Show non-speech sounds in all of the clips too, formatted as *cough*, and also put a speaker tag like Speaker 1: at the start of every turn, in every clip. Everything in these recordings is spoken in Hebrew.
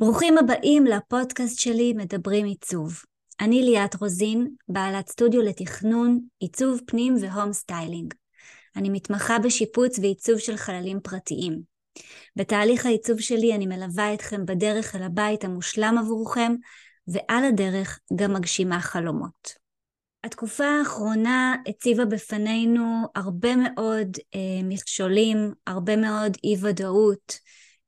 Speaker 1: ברוכים הבאים לפודקאסט שלי מדברים עיצוב. אני ליאת רוזין, בעלת סטודיו לתכנון, עיצוב פנים ו home styling. אני מתמחה בשיפוץ ועיצוב של חללים פרטיים. בתהליך העיצוב שלי אני מלווה אתכם בדרך אל הבית המושלם עבורכם, ועל הדרך גם מגשימה חלומות. התקופה האחרונה הציבה בפנינו הרבה מאוד אה, מכשולים, הרבה מאוד אי ודאות,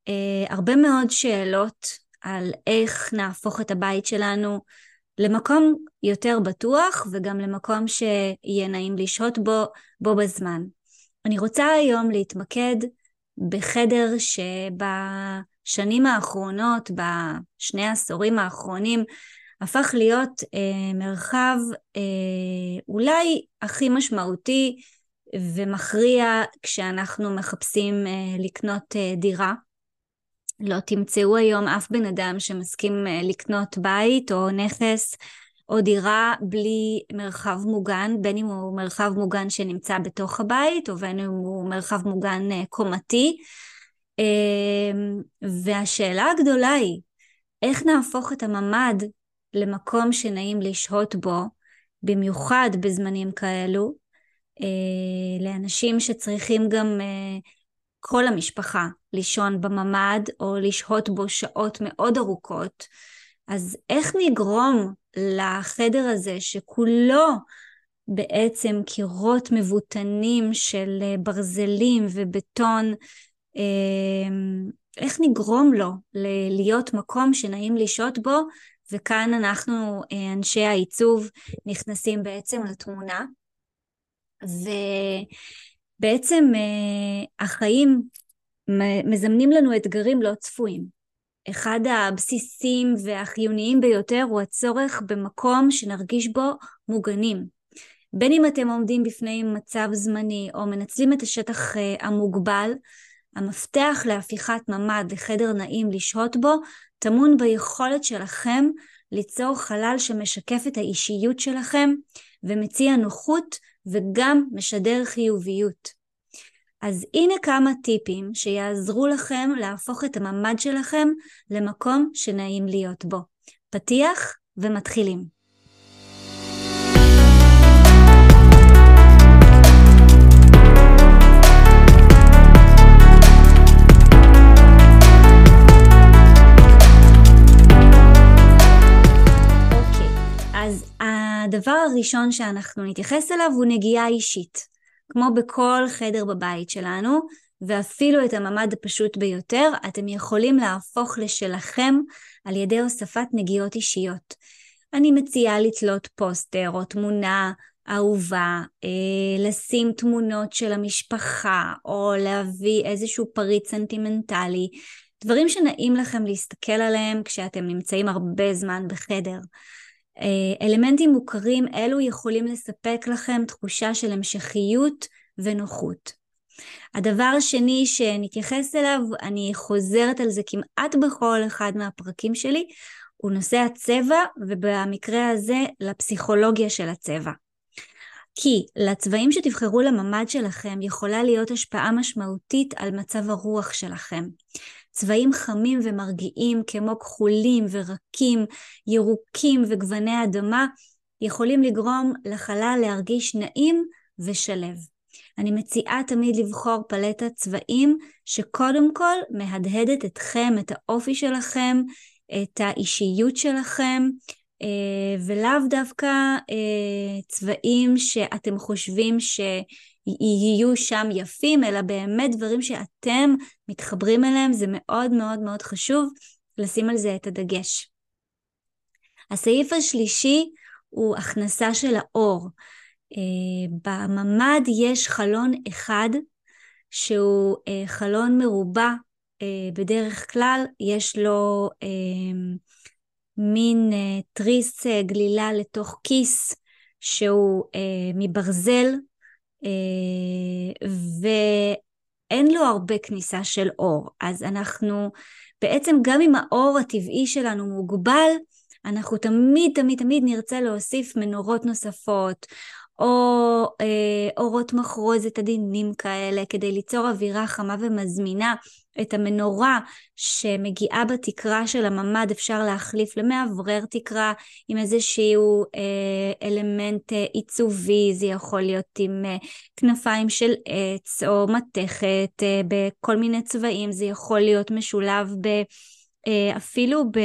Speaker 1: אה, הרבה מאוד שאלות על איך נהפוך את הבית שלנו למקום יותר בטוח וגם למקום שיהיה נעים לשהות בו בו בזמן. אני רוצה היום להתמקד בחדר שבשנים האחרונות, בשני העשורים האחרונים, הפך להיות אה, מרחב אה, אולי הכי משמעותי ומכריע כשאנחנו מחפשים אה, לקנות אה, דירה. לא תמצאו היום אף בן אדם שמסכים אה, לקנות בית או נכס או דירה בלי מרחב מוגן, בין אם הוא מרחב מוגן שנמצא בתוך הבית או בין אם הוא מרחב מוגן אה, קומתי. אמ, והשאלה הגדולה היא, איך נהפוך את הממ"ד למקום שנעים לשהות בו, במיוחד בזמנים כאלו, אה, לאנשים שצריכים גם כל המשפחה לישון בממ"ד או לשהות בו שעות מאוד ארוכות, אז איך נגרום לחדר הזה שכולו בעצם קירות מבוטנים של אה, ברזלים ובטון, אמ, איך נגרום לו להיות מקום שנעים לשהות בו, וכאן אנחנו, אה, אנשי העיצוב, נכנסים בעצם לתמונה. ו... בעצם אה, החיים מזמנים לנו אתגרים לא צפויים. אחד הבסיסים והחיוניים ביותר הוא הצורך במקום שנרגיש בו מוגנים. בין אם אתם עומדים בפני מצב זמני או מנצלים את השטח אה, המוגבל, המפתח להפיכת ממ"ד לחדר נעים לשהות בו טמון ביכולת שלכם ליצור חלל שמשקף את האישיות שלכם ומציע נוחות וגם משדר חיוביות. אז הנה כמה טיפים שיעזרו לכם להפוך את הממ"ד שלכם למקום שנעים להיות בו. פתיח ומתחילים. הראשון שאנחנו נתייחס אליו הוא נגיעה אישית. כמו בכל חדר בבית שלנו, ואפילו את הממ"ד הפשוט ביותר, אתם יכולים להפוך לשלכם על ידי הוספת נגיעות אישיות. אני מציעה לתלות פוסטר או תמונה אהובה, אה, לשים תמונות של המשפחה, או להביא איזשהו פריט סנטימנטלי, דברים שנעים לכם להסתכל עליהם כשאתם נמצאים הרבה זמן בחדר. אה, אלמנטים מוכרים אלו יכולים לספק לכם תחושה של המשכיות ונוחות. הדבר השני שנתייחס אליו, אני חוזרת על זה כמעט בכל אחד מהפרקים שלי, הוא נושא הצבע, ובמקרה הזה לפסיכולוגיה של הצבע. כי לצבעים שתבחרו לממ"ד שלכם יכולה להיות השפעה משמעותית על מצב הרוח שלכם. צבעים חמים ומרגיעים כמו כחולים ורקים, ירוקים וגווני אדמה, יכולים לגרום לחלל להרגיש נעים ושלב. אני מציעה תמיד לבחור פלטת צבעים שקודם כל מהדהדת אתכם, את האופי שלכם, את האישיות שלכם, אה, ולאו דווקא אה, צבעים שאתם חושבים ש... יהיו שם יפים, אלא באמת דברים שאתם מתחברים אליהם, זה מאוד מאוד מאוד חשוב לשים על זה את הדגש. הסעיף השלישי הוא הכנסה של האור. אה, בממ"ד יש חלון אחד שהוא אה, חלון מרובע, אה, בדרך כלל יש לו מין תריס גלילה לתוך כיס שהוא מברזל ואין לו הרבה כניסה של אור. אז אנחנו, בעצם גם אם האור הטבעי שלנו מוגבל, אנחנו תמיד תמיד תמיד נרצה להוסיף מנורות נוספות, או אה, אורות מחרוזת עדינים כאלה, כדי ליצור אווירה חמה ומזמינה. את המנורה שמגיעה בתקרה של הממ"ד אפשר להחליף למאוורר תקרה עם איזשהו אה, אלמנט אה, עיצובי, זה יכול להיות עם אה, כנפיים של עץ או מתכת אה, בכל מיני צבעים, זה יכול להיות משולב ב, אה, אפילו ב...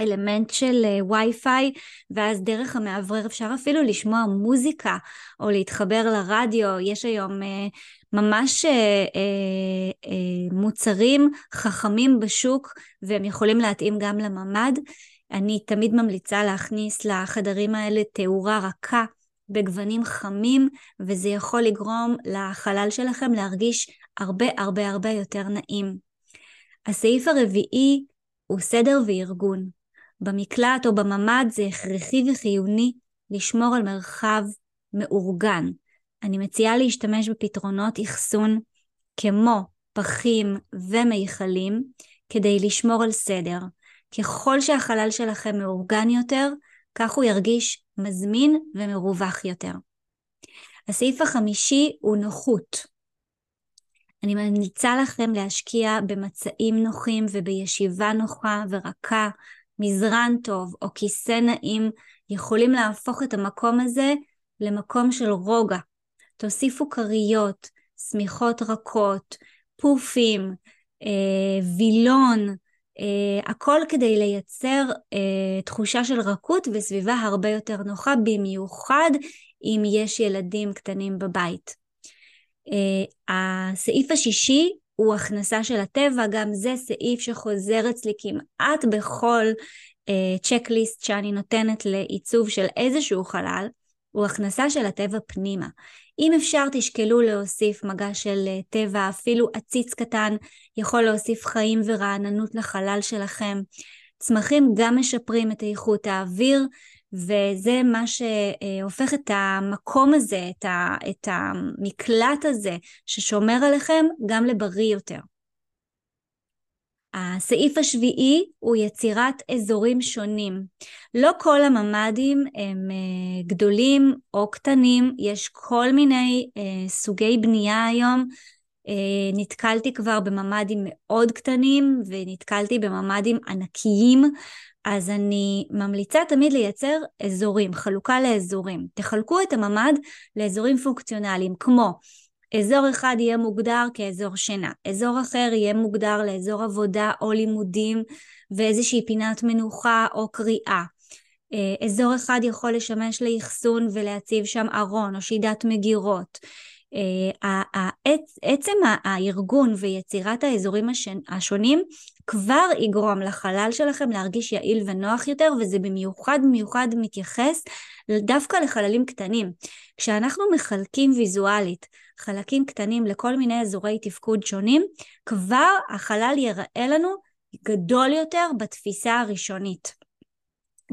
Speaker 1: אלמנט של uh, וי-פיי, ואז דרך המאוורר אפשר אפילו לשמוע מוזיקה או להתחבר לרדיו. יש היום uh, ממש uh, uh, uh, מוצרים חכמים בשוק, והם יכולים להתאים גם לממ"ד. אני תמיד ממליצה להכניס לחדרים האלה תאורה רכה. בגוונים חמים, וזה יכול לגרום לחלל שלכם להרגיש הרבה הרבה הרבה יותר נעים. הסעיף הרביעי הוא סדר וארגון. במקלט או בממ"ד זה הכרחי וחיוני לשמור על מרחב מאורגן. אני מציעה להשתמש בפתרונות אחסון כמו פחים ומיכלים כדי לשמור על סדר. ככל שהחלל שלכם מאורגן יותר, כך הוא ירגיש מזמין ומרווח יותר. הסעיף החמישי הוא נוחות. אני ממליצה לכם להשקיע במצעים נוחים ובישיבה נוחה ורכה מזרן טוב או כיסא נעים יכולים להפוך את המקום הזה למקום של רוגע. תוסיפו כריות, שמיכות רכות, פופים, אה, וילון, אה, הכל כדי לייצר אה, תחושה של רכות וסביבה הרבה יותר נוחה, במיוחד אם יש ילדים קטנים בבית. אה, הסעיף השישי הוא הכנסה של הטבע, גם זה סעיף שחוזר אצלי כמעט בכל צ'קליסט uh, שאני נותנת לעיצוב של איזשהו חלל, הוא הכנסה של הטבע פנימה. אם אפשר תשקלו להוסיף מגע של uh, טבע, אפילו עציץ קטן יכול להוסיף חיים ורעננות לחלל שלכם. צמחים גם משפרים את איכות האוויר וזה מה שהופך את המקום הזה, את המקלט הזה ששומר עליכם גם לבריא יותר. הסעיף השביעי הוא יצירת אזורים שונים. לא כל הממ"דים הם אה, גדולים או קטנים, יש כל מיני אה, סוגי בנייה היום. אה, נתקלתי כבר בממ"דים מאוד קטנים ונתקלתי בממ"דים ענקיים. אז אני ממליצה תמיד לייצר אזורים, חלוקה לאזורים. תחלקו את הממ"ד לאזורים פונקציונליים, כמו אזור אחד יהיה מוגדר כאזור שינה, אזור אחר יהיה מוגדר לאזור עבודה או לימודים ואיזושהי פינת מנוחה או קריאה. אה, אזור אחד יכול לשמש לאחסון ולהציב שם ארון או שידת מגירות. אה, עצם הארגון ויצירת האזורים השונים כבר יגרום לחלל שלכם להרגיש יעיל ונוח יותר וזה במיוחד במיוחד מתייחס דווקא לחללים קטנים. כשאנחנו מחלקים ויזואלית חלקים קטנים לכל מיני אזורי תפקוד שונים, כבר החלל ייראה לנו גדול יותר בתפיסה הראשונית.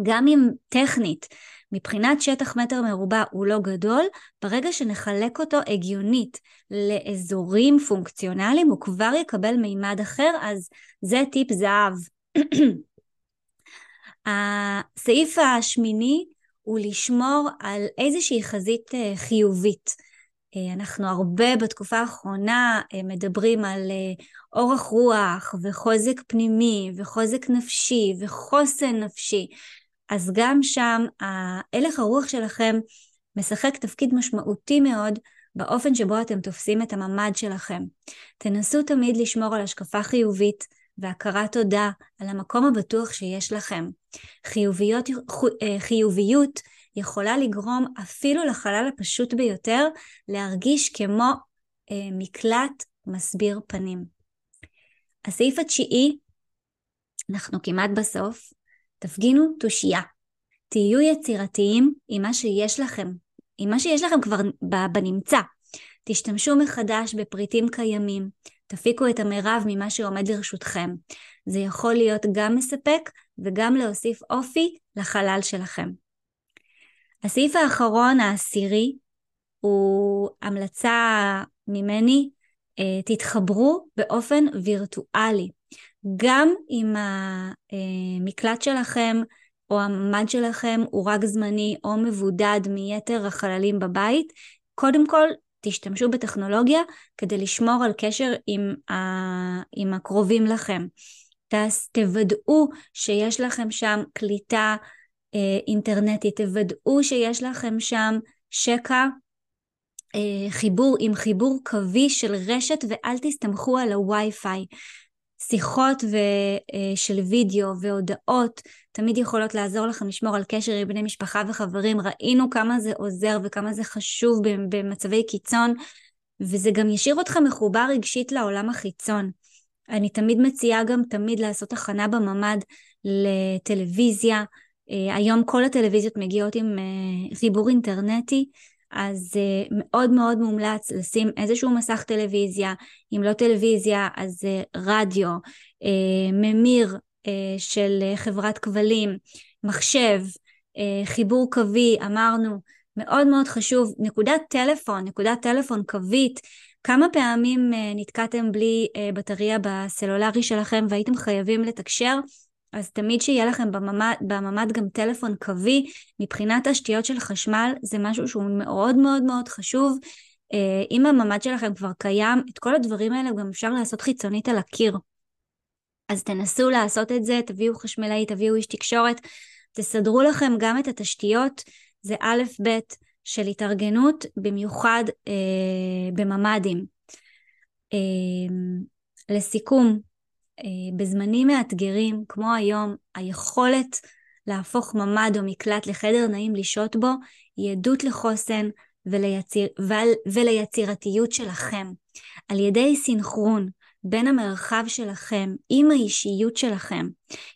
Speaker 1: גם אם טכנית מבחינת שטח מטר מרובע הוא לא גדול, ברגע שנחלק אותו הגיונית לאזורים פונקציונליים, הוא כבר יקבל מימד אחר, אז זה טיפ זהב. *clears throat* הסעיף השמיני הוא לשמור על איזושהי חזית אה, חיובית. אה, אנחנו הרבה בתקופה האחרונה אה, מדברים על אורך רוח וחוזק פנימי וחוזק נפשי וחוסן נפשי אז גם שם הלך הרוח שלכם משחק תפקיד משמעותי מאוד באופן שבו אתם תופסים את הממ"ד שלכם. תנסו תמיד לשמור על השקפה חיובית והכרת תודה על המקום הבטוח שיש לכם. חיוביות, אה, חיוביות יכולה לגרום אפילו לחלל הפשוט ביותר להרגיש כמו אה, מקלט מסביר פנים. הסעיף התשיעי, אנחנו כמעט בסוף, תפגינו תושייה. תהיו יצירתיים עם מה שיש לכם, עם מה שיש לכם כבר בנמצא. תשתמשו מחדש בפריטים קיימים, תפיקו את המרב ממה שעומד לרשותכם. זה יכול להיות גם מספק וגם להוסיף אופי לחלל שלכם. הסעיף האחרון, העשירי, הוא המלצה ממני, אה, תתחברו באופן וירטואלי. גם אם המקלט שלכם או הממ"ד שלכם הוא רק זמני או מבודד מיתר החללים בבית, קודם כל תשתמשו בטכנולוגיה כדי לשמור על קשר עם, ה... עם הקרובים לכם. תוודאו שיש לכם שם קליטה אה, אינטרנטית, תוודאו שיש לכם שם שקע אה, חיבור עם חיבור קווי של רשת ואל תסתמכו על הווי-פיי. שיחות ו, אה, של וידאו והודעות תמיד יכולות לעזור לכם לשמור על קשר עם בני משפחה וחברים. ראינו כמה זה עוזר וכמה זה חשוב במצבי קיצון, וזה גם ישאיר אותך מחובר רגשית לעולם החיצון. אני תמיד מציעה גם תמיד לעשות הכנה בממ"ד לטלוויזיה. אה, היום כל הטלוויזיות מגיעות עם אה, חיבור אינטרנטי, אז uh, מאוד מאוד מומלץ לשים איזשהו מסך טלוויזיה, אם לא טלוויזיה אז רדיו, ממיר של חברת כבלים, מחשב, חיבור קווי, אמרנו, מאוד מאוד חשוב, נקודת טלפון, נקודת טלפון קווית, כמה פעמים נתקעתם בלי בטריה בסלולרי שלכם והייתם חייבים לתקשר? אז תמיד שיהיה לכם בממ"ד, בממ"ד גם טלפון קווי, מבחינת תשתיות של חשמל זה משהו שהוא מאוד מאוד מאוד חשוב. אה, אם הממ"ד שלכם כבר קיים, את כל הדברים האלה גם אפשר לעשות חיצונית על הקיר. אז תנסו לעשות את זה, תביאו חשמלאי, תביאו איש תקשורת, תסדרו לכם גם את התשתיות, זה א' ב' של התארגנות, במיוחד אה, בממ"דים. אה, לסיכום, בזמנים מאתגרים כמו היום, היכולת להפוך ממ"ד או מקלט לחדר נעים לשהות בו היא עדות לחוסן וליציר, ול, וליצירתיות שלכם. על ידי סינכרון בין המרחב שלכם עם האישיות שלכם,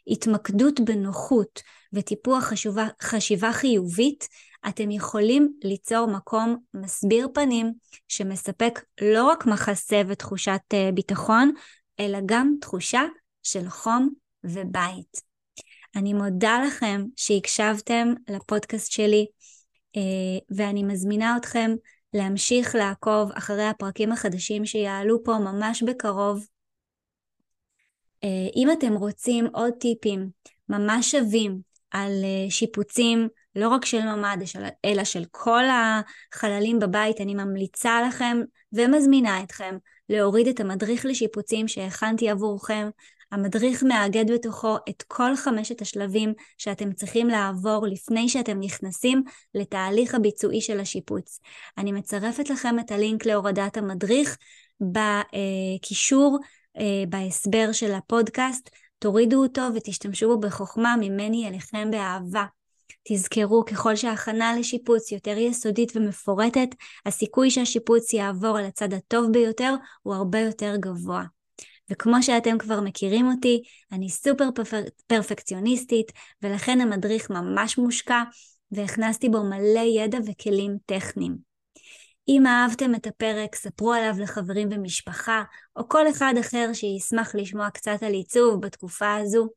Speaker 1: התמקדות בנוחות וטיפוח חשובה, חשיבה חיובית, אתם יכולים ליצור מקום מסביר פנים שמספק לא רק מחסה ותחושת אה, ביטחון, אלא גם תחושה של חום ובית. אני מודה לכם שהקשבתם לפודקאסט שלי, אה, ואני מזמינה אתכם להמשיך לעקוב אחרי הפרקים החדשים שיעלו פה ממש בקרוב. אה, אם אתם רוצים עוד טיפים ממש שווים על אה, שיפוצים, לא רק של ממ"ד, אלא של כל החללים בבית, אני ממליצה לכם ומזמינה אתכם להוריד את המדריך לשיפוצים שהכנתי עבורכם. המדריך מאגד בתוכו את כל חמשת השלבים שאתם צריכים לעבור לפני שאתם נכנסים לתהליך הביצועי של השיפוץ. אני מצרפת לכם את הלינק להורדת המדריך בקישור אה, בהסבר של הפודקאסט. תורידו אותו ותשתמשו בו בחוכמה ממני אליכם באהבה. תזכרו, ככל שההכנה לשיפוץ יותר יסודית ומפורטת, הסיכוי שהשיפוץ יעבור על הצד הטוב ביותר הוא הרבה יותר גבוה. וכמו שאתם כבר מכירים אותי, אני סופר פרפקציוניסטית, ולכן המדריך ממש מושקע, והכנסתי בו מלא ידע וכלים טכניים. אם אהבתם את הפרק, ספרו עליו לחברים ומשפחה, או כל אחד אחר שישמח לשמוע קצת על עיצוב בתקופה הזו.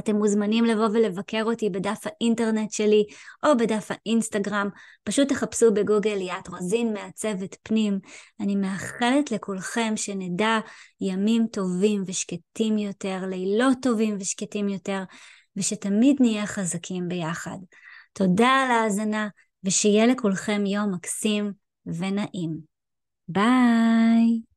Speaker 1: אתם מוזמנים לבוא ולבקר אותי בדף האינטרנט שלי או בדף האינסטגרם, פשוט תחפשו בגוגל ליאת רוזין מעצבת פנים. אני מאחלת לכולכם שנדע ימים טובים ושקטים יותר, לילות טובים ושקטים יותר, ושתמיד נהיה חזקים ביחד. תודה על ההאזנה, ושיהיה לכולכם יום מקסים ונעים. ביי!